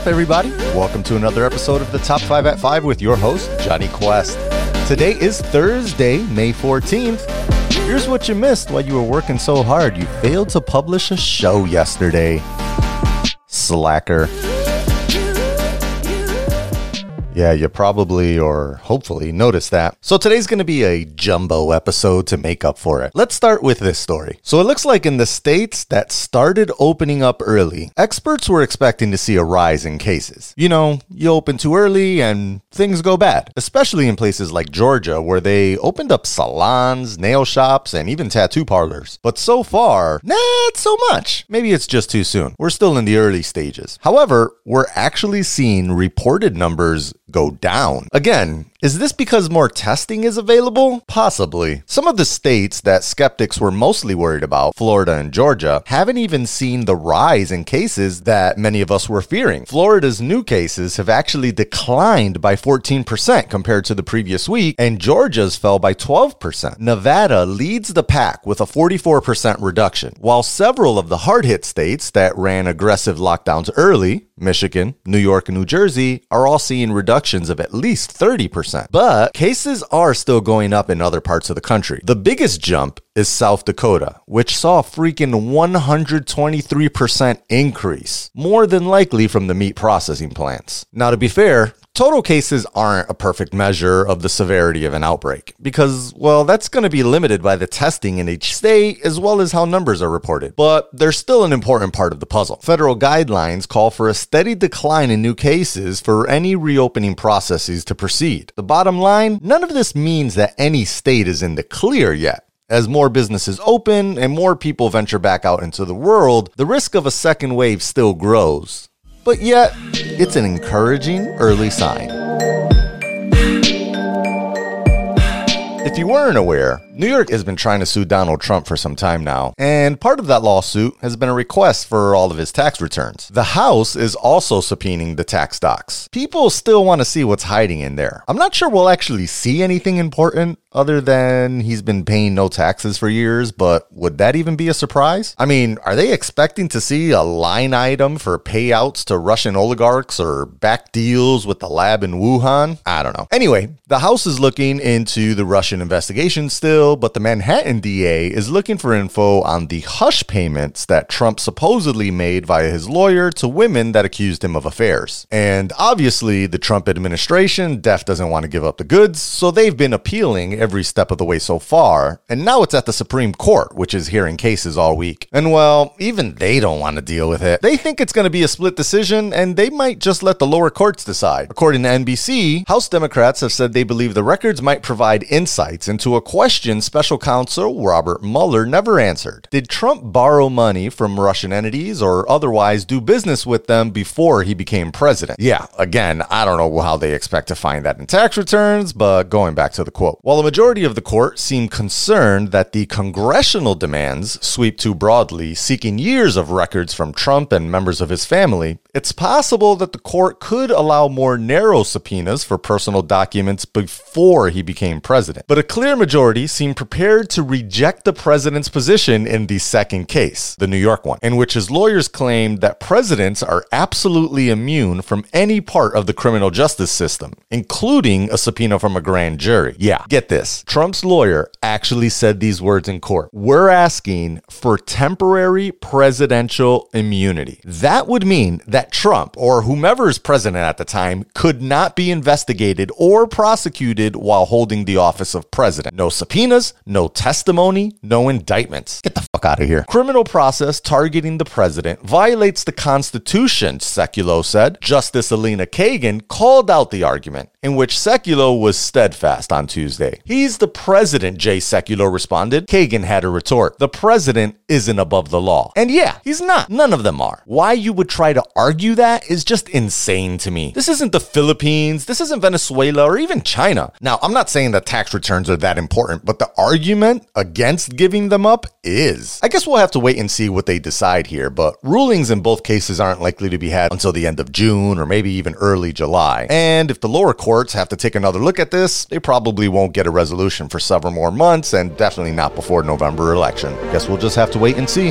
up, everybody? Welcome to another episode of the Top 5 at 5 with your host, Johnny Quest. Today is Thursday, May 14th. Here's what you missed while you were working so hard. You failed to publish a show yesterday. Slacker. Yeah, you probably or hopefully noticed that. So today's going to be a jumbo episode to make up for it. Let's start with this story. So it looks like in the states that started opening up early, experts were expecting to see a rise in cases. You know, you open too early and things go bad, especially in places like Georgia where they opened up salons, nail shops, and even tattoo parlors. But so far, not so much. Maybe it's just too soon. We're still in the early stages. However, we're actually seeing reported numbers go down. Again, is this because more testing is available? Possibly. Some of the states that skeptics were mostly worried about, Florida and Georgia, haven't even seen the rise in cases that many of us were fearing. Florida's new cases have actually declined by 14% compared to the previous week, and Georgia's fell by 12%. Nevada leads the pack with a 44% reduction, while several of the hard hit states that ran aggressive lockdowns early, Michigan, New York, and New Jersey, are all seeing reductions of at least 30%. But cases are still going up in other parts of the country. The biggest jump is South Dakota, which saw a freaking 123% increase, more than likely from the meat processing plants. Now, to be fair, Total cases aren't a perfect measure of the severity of an outbreak because, well, that's going to be limited by the testing in each state as well as how numbers are reported. But they're still an important part of the puzzle. Federal guidelines call for a steady decline in new cases for any reopening processes to proceed. The bottom line none of this means that any state is in the clear yet. As more businesses open and more people venture back out into the world, the risk of a second wave still grows. But yet, it's an encouraging early sign. If you weren't aware, New York has been trying to sue Donald Trump for some time now, and part of that lawsuit has been a request for all of his tax returns. The House is also subpoenaing the tax docs. People still want to see what's hiding in there. I'm not sure we'll actually see anything important other than he's been paying no taxes for years, but would that even be a surprise? I mean, are they expecting to see a line item for payouts to Russian oligarchs or back deals with the lab in Wuhan? I don't know. Anyway, the House is looking into the Russian investigation still, but the Manhattan DA is looking for info on the hush payments that Trump supposedly made via his lawyer to women that accused him of affairs. And obviously, the Trump administration, DEF doesn't want to give up the goods, so they've been appealing every step of the way so far, and now it's at the Supreme Court, which is hearing cases all week. And well, even they don't want to deal with it. They think it's going to be a split decision, and they might just let the lower courts decide. According to NBC, House Democrats have said they believe the records might provide insights into a question special counsel Robert Mueller never answered. Did Trump borrow money from Russian entities or otherwise do business with them before he became president? Yeah, again, I don't know how they expect to find that in tax returns, but going back to the quote. While majority of the court seemed concerned that the congressional demands sweep too broadly, seeking years of records from Trump and members of his family, it's possible that the court could allow more narrow subpoenas for personal documents before he became president. But a clear majority seemed prepared to reject the president's position in the second case, the New York one, in which his lawyers claimed that presidents are absolutely immune from any part of the criminal justice system, including a subpoena from a grand jury. Yeah, get this this Trump's lawyer actually said these words in court. We're asking for temporary presidential immunity. That would mean that Trump or whomever is president at the time could not be investigated or prosecuted while holding the office of president. No subpoenas, no testimony, no indictments. Get the fuck out of here. Criminal process targeting the president violates the Constitution, Sekulow said. Justice Elena Kagan called out the argument, in which Sekulow was steadfast on Tuesday. He's the president, Jay Sekulow responded. Kagan had a retort. The president isn't above the law. And yeah, he's not. None of them are. Why you would try to argue that is just insane to me. This isn't the Philippines, this isn't Venezuela, or even China. Now, I'm not saying that tax returns are that important, but the argument against giving them up is. I guess we'll have to wait and see what they decide here, but rulings in both cases aren't likely to be had until the end of June or maybe even early July. And if the lower courts have to take another look at this, they probably won't get a resolution for several more months and definitely not before November election. I guess we'll just have to wait and see.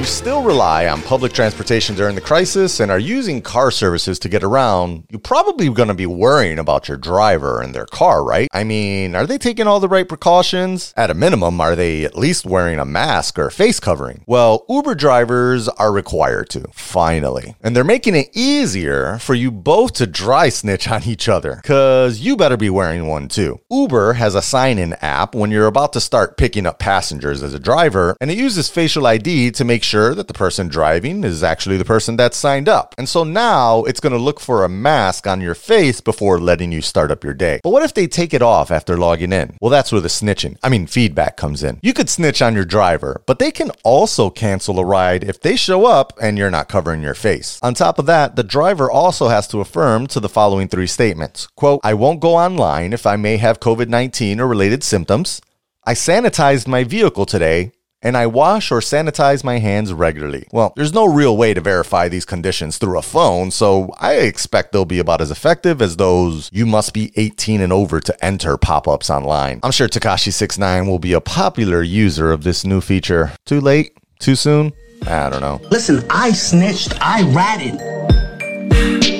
You still rely on public transportation during the crisis and are using car services to get around, you're probably going to be worrying about your driver and their car, right? I mean, are they taking all the right precautions? At a minimum, are they at least wearing a mask or face covering? Well, Uber drivers are required to, finally. And they're making it easier for you both to dry snitch on each other, because you better be wearing one too. Uber has a sign in app when you're about to start picking up passengers as a driver, and it uses facial ID to make sure that the person driving is actually the person that's signed up. And so now it's going to look for a mask on your face before letting you start up your day. But what if they take it off after logging in? Well, that's where the snitching, I mean, feedback comes in. You could snitch on your driver, but they can also cancel a ride if they show up and you're not covering your face. On top of that, the driver also has to affirm to the following three statements quote, I won't go online if I may have COVID 19 or related symptoms. I sanitized my vehicle today and I wash or sanitize my hands regularly. Well, there's no real way to verify these conditions through a phone, so I expect they'll be about as effective as those you must be 18 and over to enter pop ups online. I'm sure Tekashi69 will be a popular user of this new feature. Too late? Too soon? I don't know. Listen, I snitched, I ratted.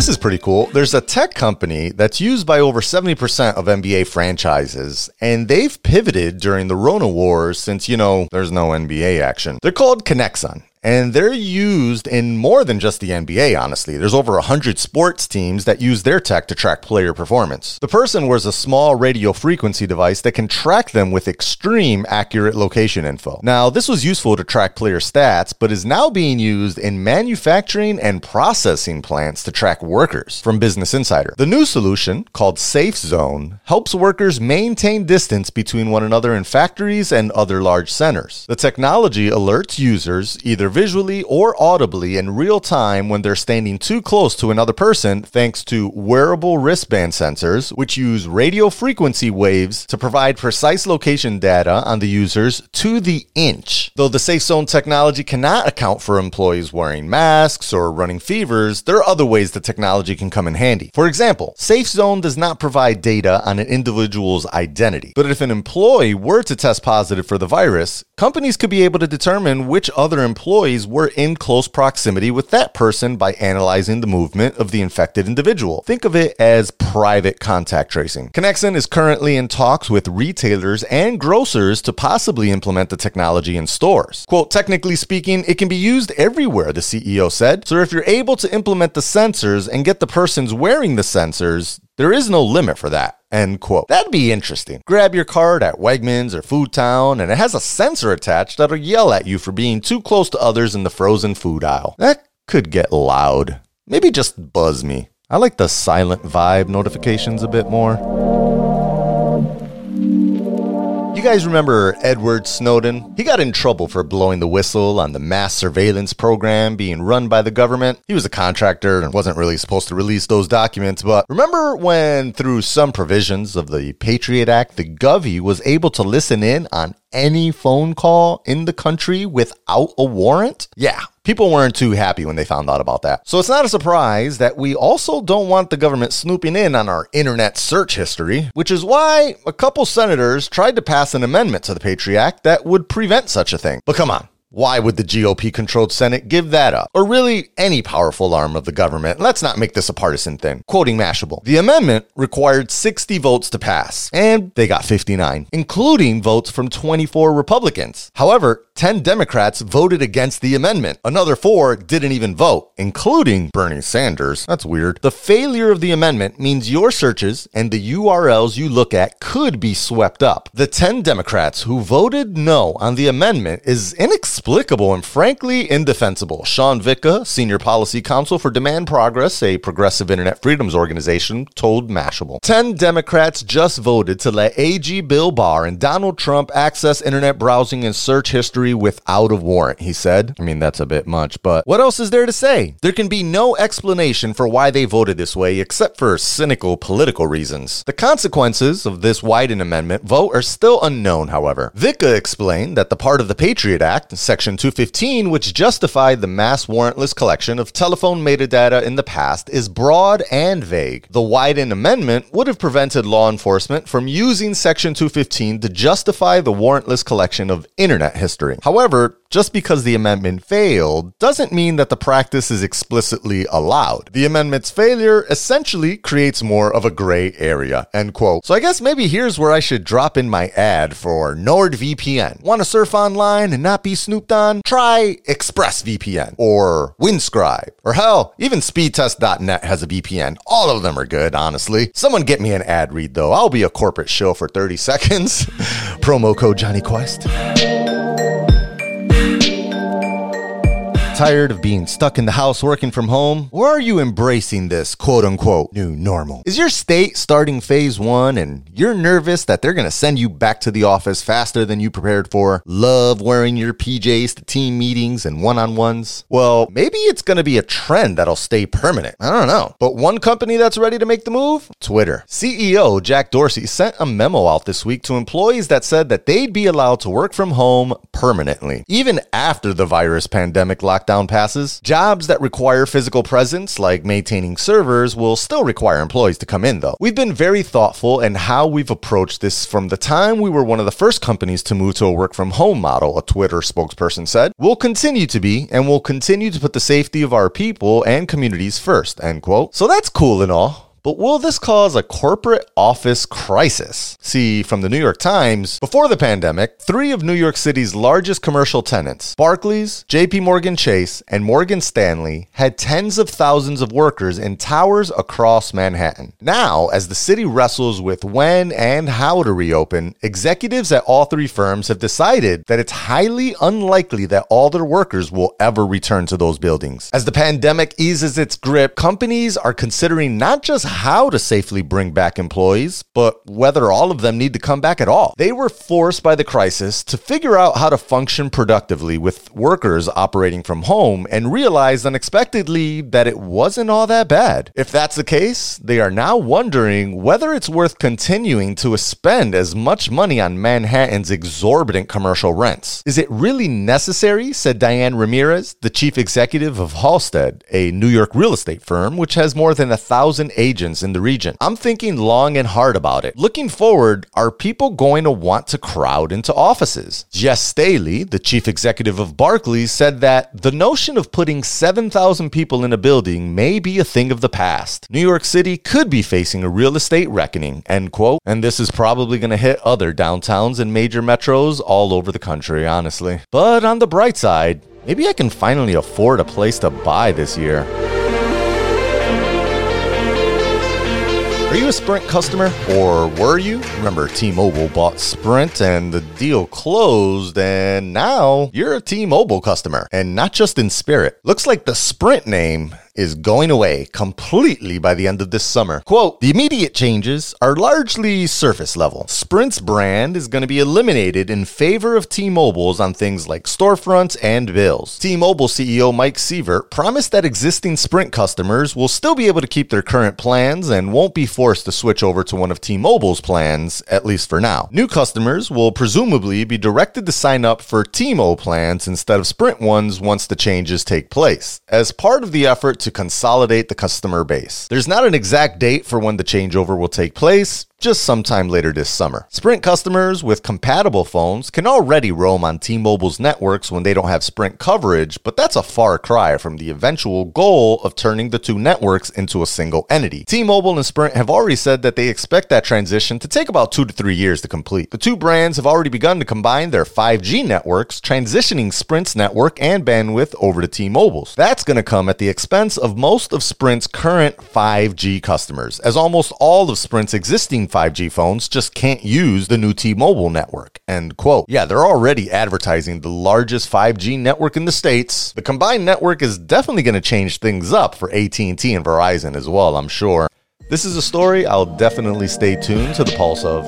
This is pretty cool. There's a tech company that's used by over 70% of NBA franchises, and they've pivoted during the Rona Wars since, you know, there's no NBA action. They're called Kinexon and they're used in more than just the NBA, honestly. There's over 100 sports teams that use their tech to track player performance. The person wears a small radio frequency device that can track them with extreme accurate location info. Now, this was useful to track player stats, but is now being used in manufacturing and processing plants to track workers from Business Insider. The new solution, called Safe Zone, helps workers maintain distance between one another in factories and other large centers. The technology alerts users either visually or audibly in real time when they're standing too close to another person thanks to wearable wristband sensors, which use radio frequency waves to provide precise location data on the users to the inch. Though the Safe Zone technology cannot account for employees wearing masks or running fevers, there are other ways the technology can come in handy. For example, Safe Zone does not provide data on an individual's identity, but if an employee were to test positive for the virus, companies could be able to determine which other employees employees were in close proximity with that person by analyzing the movement of the infected individual. Think of it as private contact tracing. Kinexon is currently in talks with retailers and grocers to possibly implement the technology in stores. Quote, technically speaking, it can be used everywhere, the CEO said. So if you're able to implement the sensors and get the persons wearing the sensors, there is no limit for that. End quote. That'd be interesting. Grab your card at Wegmans or Food Town, and it has a sensor attached that'll yell at you for being too close to others in the frozen food aisle. That could get loud. Maybe just buzz me. I like the silent vibe notifications a bit more. You guys remember Edward Snowden? He got in trouble for blowing the whistle on the mass surveillance program being run by the government. He was a contractor and wasn't really supposed to release those documents, but remember when, through some provisions of the Patriot Act, the Govy was able to listen in on any phone call in the country without a warrant? Yeah, People weren't too happy when they found out about that. So it's not a surprise that we also don't want the government snooping in on our internet search history, which is why a couple senators tried to pass an amendment to the Patriot Act that would prevent such a thing. But come on, why would the GOP controlled Senate give that up? Or really any powerful arm of the government? Let's not make this a partisan thing. Quoting Mashable, the amendment required 60 votes to pass, and they got 59, including votes from 24 Republicans. However, 10 Democrats voted against the amendment. Another four didn't even vote, including Bernie Sanders. That's weird. The failure of the amendment means your searches and the URLs you look at could be swept up. The 10 Democrats who voted no on the amendment is inexplicable and frankly indefensible. Sean Vitka, Senior Policy Counsel for Demand Progress, a progressive internet freedoms organization, told Mashable. Ten Democrats just voted to let AG Bill Barr and Donald Trump access internet browsing and search history delivery without a warrant, he said. I mean, that's a bit much, but what else is there to say? There can be no explanation for why they voted this way except for cynical political reasons. The consequences of this Wyden Amendment vote are still unknown, however. Vitka explained that the part of the Patriot Act, Section 215, which justified the mass warrantless collection of telephone metadata in the past, is broad and vague. The Wyden Amendment would have prevented law enforcement from using Section 215 to justify the warrantless collection of internet history. However, just because the amendment failed doesn't mean that the practice is explicitly allowed. The amendment's failure essentially creates more of a gray area. End quote. So I guess maybe here's where I should drop in my ad for NordVPN. Want to surf online and not be snooped on? Try ExpressVPN or Windscribe or hell, even SpeedTest.net has a VPN. All of them are good, honestly. Someone get me an ad read though. I'll be a corporate show for 30 seconds. Promo code Johnny Quest. Tired of being stuck in the house working from home? Or are you embracing this quote unquote new normal? Is your state starting phase one and you're nervous that they're gonna send you back to the office faster than you prepared for? Love wearing your PJs to team meetings and one on ones? Well, maybe it's gonna be a trend that'll stay permanent. I don't know. But one company that's ready to make the move? Twitter. CEO Jack Dorsey sent a memo out this week to employees that said that they'd be allowed to work from home permanently, even after the virus pandemic lockdown lockdown passes, jobs that require physical presence, like maintaining servers, will still require employees to come in, though. We've been very thoughtful in how we've approached this from the time we were one of the first companies to move to a work from home model, a Twitter spokesperson said. We'll continue to be, and we'll continue to put the safety of our people and communities first, end quote. So that's cool and all. But will this cause a corporate office crisis? See, from the New York Times, before the pandemic, three of New York City's largest commercial tenants, Barclays, JP Morgan Chase, and Morgan Stanley, had tens of thousands of workers in towers across Manhattan. Now, as the city wrestles with when and how to reopen, executives at all three firms have decided that it's highly unlikely that all their workers will ever return to those buildings. As the pandemic eases its grip, companies are considering not just how to safely bring back employees, but whether all of them need to come back at all. They were forced by the crisis to figure out how to function productively with workers operating from home and realized unexpectedly that it wasn't all that bad. If that's the case, they are now wondering whether it's worth continuing to spend as much money on Manhattan's exorbitant commercial rents. Is it really necessary? said Diane Ramirez, the chief executive of Halstead, a New York real estate firm which has more than a thousand agents in the region. I'm thinking long and hard about it. Looking forward, are people going to want to crowd into offices? Jes Staley, the chief executive of Barclays, said that the notion of putting 7,000 people in a building may be a thing of the past. New York City could be facing a real estate reckoning, end quote. And this is probably going to hit other downtowns and major metros all over the country, honestly. But on the bright side, maybe I can finally afford a place to buy this year. Are you a Sprint customer or were you? Remember, T Mobile bought Sprint and the deal closed, and now you're a T Mobile customer, and not just in spirit. Looks like the Sprint name is going away completely by the end of this summer. Quote, the immediate changes are largely surface level. Sprint's brand is going to be eliminated in favor of T-Mobile's on things like storefronts and bills. T-Mobile CEO Mike Sievert promised that existing Sprint customers will still be able to keep their current plans and won't be forced to switch over to one of T-Mobile's plans, at least for now. New customers will presumably be directed to sign up for T-Mobile plans instead of Sprint ones once the changes take place. As part of the effort to consolidate the customer base. There's not an exact date for when the changeover will take place, just sometime later this summer. Sprint customers with compatible phones can already roam on T Mobile's networks when they don't have Sprint coverage, but that's a far cry from the eventual goal of turning the two networks into a single entity. T Mobile and Sprint have already said that they expect that transition to take about two to three years to complete. The two brands have already begun to combine their 5G networks, transitioning Sprint's network and bandwidth over to T Mobile's. That's going to come at the expense of most of Sprint's current 5G customers, as almost all of Sprint's existing 5G phones just can't use the new T-Mobile network. End quote. Yeah, they're already advertising the largest 5G network in the states. The combined network is definitely going to change things up for AT&T and Verizon as well, I'm sure. This is a story I'll definitely stay tuned to the pulse of.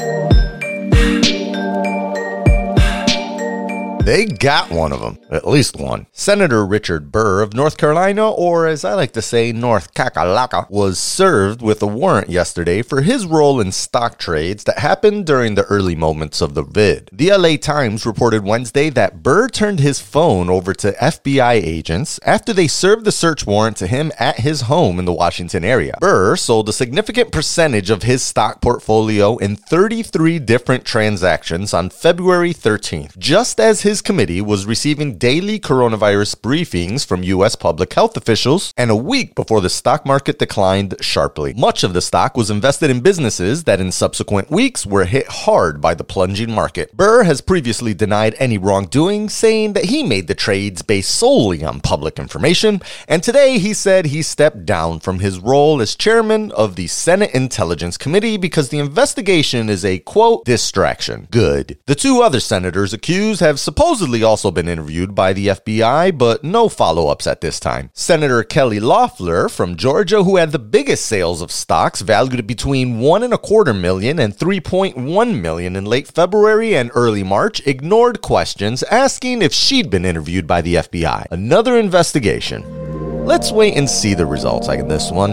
They got one of them, at least one. Senator Richard Burr of North Carolina, or as I like to say, North Kakalaka, was served with a warrant yesterday for his role in stock trades that happened during the early moments of the vid. The LA Times reported Wednesday that Burr turned his phone over to FBI agents after they served the search warrant to him at his home in the Washington area. Burr sold a significant percentage of his stock portfolio in 33 different transactions on February 13th, just as his his committee was receiving daily coronavirus briefings from U.S. public health officials, and a week before the stock market declined sharply. Much of the stock was invested in businesses that in subsequent weeks were hit hard by the plunging market. Burr has previously denied any wrongdoing, saying that he made the trades based solely on public information, and today he said he stepped down from his role as chairman of the Senate Intelligence Committee because the investigation is a quote distraction. Good. The two other senators accused have supposedly supposedly also been interviewed by the FBI, but no follow ups at this time. Senator Kelly Loeffler from Georgia, who had the biggest sales of stocks valued at between one and a quarter million and 3.1 million in late February and early March, ignored questions asking if she'd been interviewed by the FBI. Another investigation. Let's wait and see the results on this one.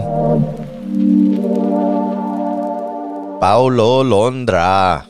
Paulo Londra.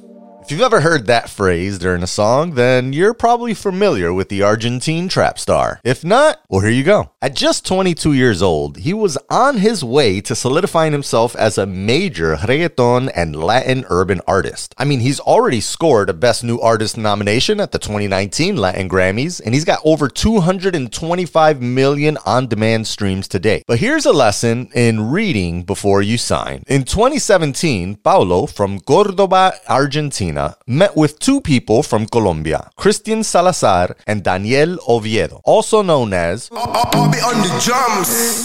If you've ever heard that phrase during a song, then you're probably familiar with the Argentine trap star. If not, well, here you go. At just 22 years old, he was on his way to solidifying himself as a major reggaeton and Latin urban artist. I mean, he's already scored a Best New Artist nomination at the 2019 Latin Grammys, and he's got over 225 million on demand streams today. But here's a lesson in reading before you sign. In 2017, Paulo from Cordoba, Argentina, met with two people from Colombia, Christian Salazar and Daniel Oviedo, also known as. The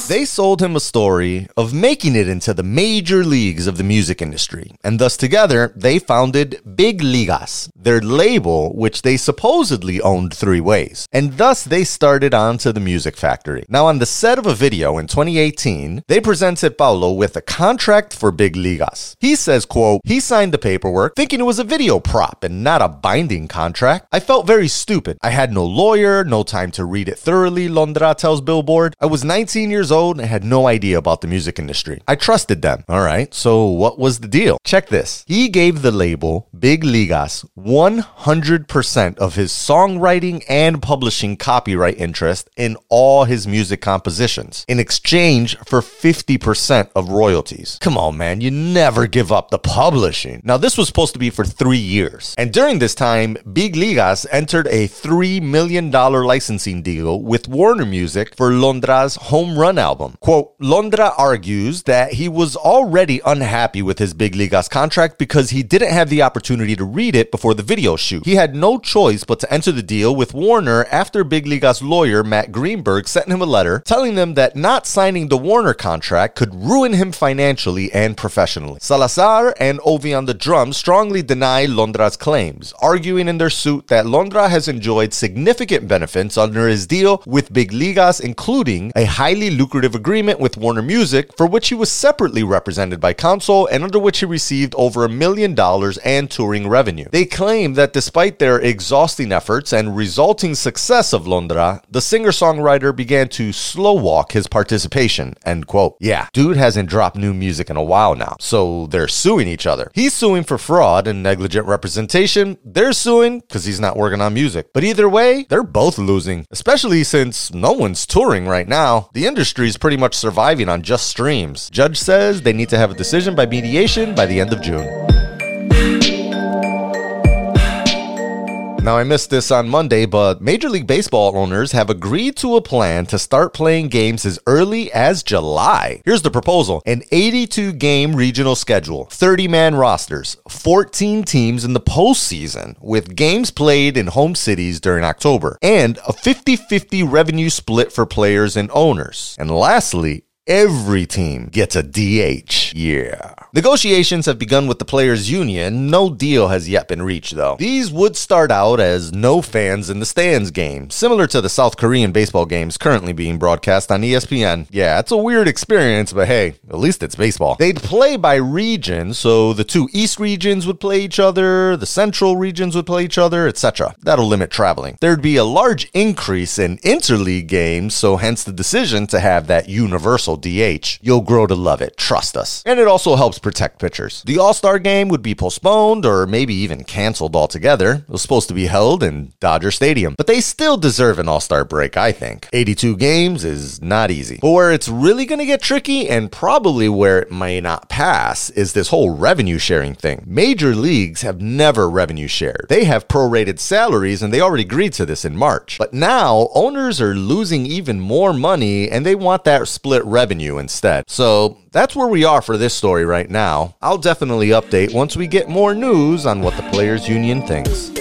they sold him a story of making it into the major leagues of the music industry, and thus together they founded Big Ligas, their label, which they supposedly owned three ways, and thus they started on to the music factory. Now, on the set of a video in 2018, they presented Paulo with a contract for Big Ligas. He says, quote, he signed the paperwork thinking it was a video video prop and not a binding contract. I felt very stupid. I had no lawyer, no time to read it thoroughly, Londra tells Billboard. I was 19 years old and had no idea about the music industry. I trusted them. All right, so what was the deal? Check this. He gave the label Big Ligas 100% of his songwriting and publishing copyright interest in all his music compositions in exchange for 50% of royalties. Come on, man, you never give up the publishing. Now, this was supposed to be for three years. And during this time, Big Ligas entered a $3 million licensing deal with Warner Music for Londra's home run album. Quote, Londra argues that he was already unhappy with his Big Ligas contract because he didn't have the opportunity to read it before the video shoot. He had no choice but to enter the deal with Warner after Big Ligas lawyer Matt Greenberg sent him a letter telling them that not signing the Warner contract could ruin him financially and professionally. Salazar and Ovi on the drums strongly deny deny Londra's claims, arguing in their suit that Londra has enjoyed significant benefits under his deal with Big Ligas, including a highly lucrative agreement with Warner Music, for which he was separately represented by counsel and under which he received over a million dollars and touring revenue. They claim that despite their exhausting efforts and resulting success of Londra, the singer-songwriter began to slow walk his participation. End quote. Yeah, dude hasn't dropped new music in a while now, so they're suing each other. He's suing for fraud and negligence negligent representation, they're suing because he's not working on music. But either way, they're both losing, especially since no one's touring right now. The industry is pretty much surviving on just streams. Judge says they need to have a decision by mediation by the end of June. Now, I missed this on Monday, but Major League Baseball owners have agreed to a plan to start playing games as early as July. Here's the proposal an 82 game regional schedule, 30 man rosters, 14 teams in the postseason, with games played in home cities during October, and a 50 50 revenue split for players and owners. And lastly, every team gets a DH. Yeah. Negotiations have begun with the players' union. No deal has yet been reached, though. These would start out as no fans in the stands game, similar to the South Korean baseball games currently being broadcast on ESPN. Yeah, it's a weird experience, but hey, at least it's baseball. They'd play by region, so the two East regions would play each other, the Central regions would play each other, etc. That'll limit traveling. There'd be a large increase in interleague games, so hence the decision to have that universal DH. You'll grow to love it, trust us. And it also helps protect pitchers. The All Star game would be postponed or maybe even canceled altogether. It was supposed to be held in Dodger Stadium, but they still deserve an All Star break, I think. 82 games is not easy. But where it's really going to get tricky and probably where it may not pass is this whole revenue sharing thing. Major leagues have never revenue shared. They have prorated salaries and they already agreed to this in March. But now owners are losing even more money and they want that split revenue instead. So that's where we are for this story right now. I'll definitely update once we get more news on what the Players Union thinks.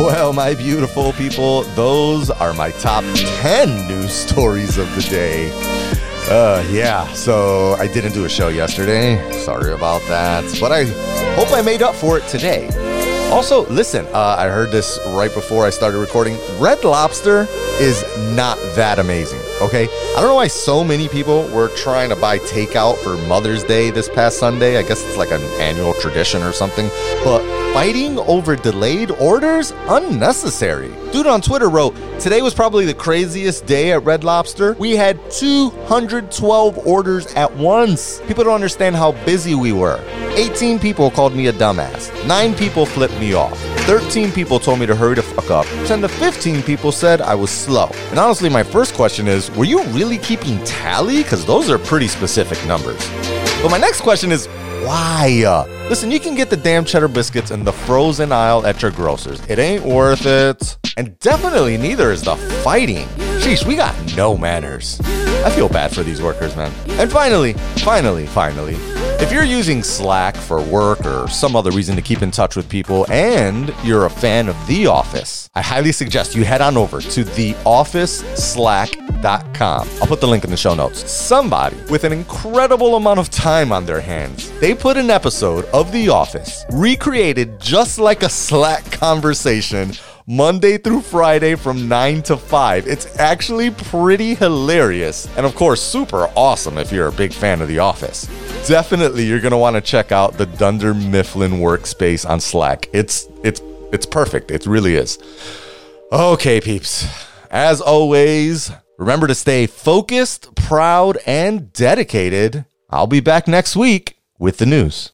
Well, my beautiful people, those are my top 10 news stories of the day. Uh, yeah, so I didn't do a show yesterday. Sorry about that. But I hope I made up for it today. Also, listen, uh, I heard this right before I started recording. Red Lobster is not that amazing, okay? I don't know why so many people were trying to buy takeout for Mother's Day this past Sunday. I guess it's like an annual tradition or something. But fighting over delayed orders? Unnecessary. Dude on Twitter wrote, Today was probably the craziest day at Red Lobster. We had 212 orders at once. People don't understand how busy we were. 18 people called me a dumbass. 9 people flipped me off. 13 people told me to hurry the fuck up. 10 to 15 people said I was slow. And honestly, my first question is were you really keeping tally? Because those are pretty specific numbers. But my next question is why? Listen, you can get the damn cheddar biscuits in the frozen aisle at your grocer's. It ain't worth it. And definitely neither is the fighting. Sheesh, we got no manners. I feel bad for these workers, man. And finally, finally, finally, if you're using Slack for work or some other reason to keep in touch with people and you're a fan of The Office, I highly suggest you head on over to theofficeslack.com. I'll put the link in the show notes. Somebody with an incredible amount of time on their hands, they put an episode of The Office recreated just like a Slack conversation Monday through Friday from 9 to 5. It's actually pretty hilarious. And of course, super awesome if you're a big fan of The Office. Definitely you're going to want to check out the Dunder Mifflin workspace on Slack. It's it's it's perfect. It really is. Okay, peeps. As always, remember to stay focused, proud, and dedicated. I'll be back next week with the news.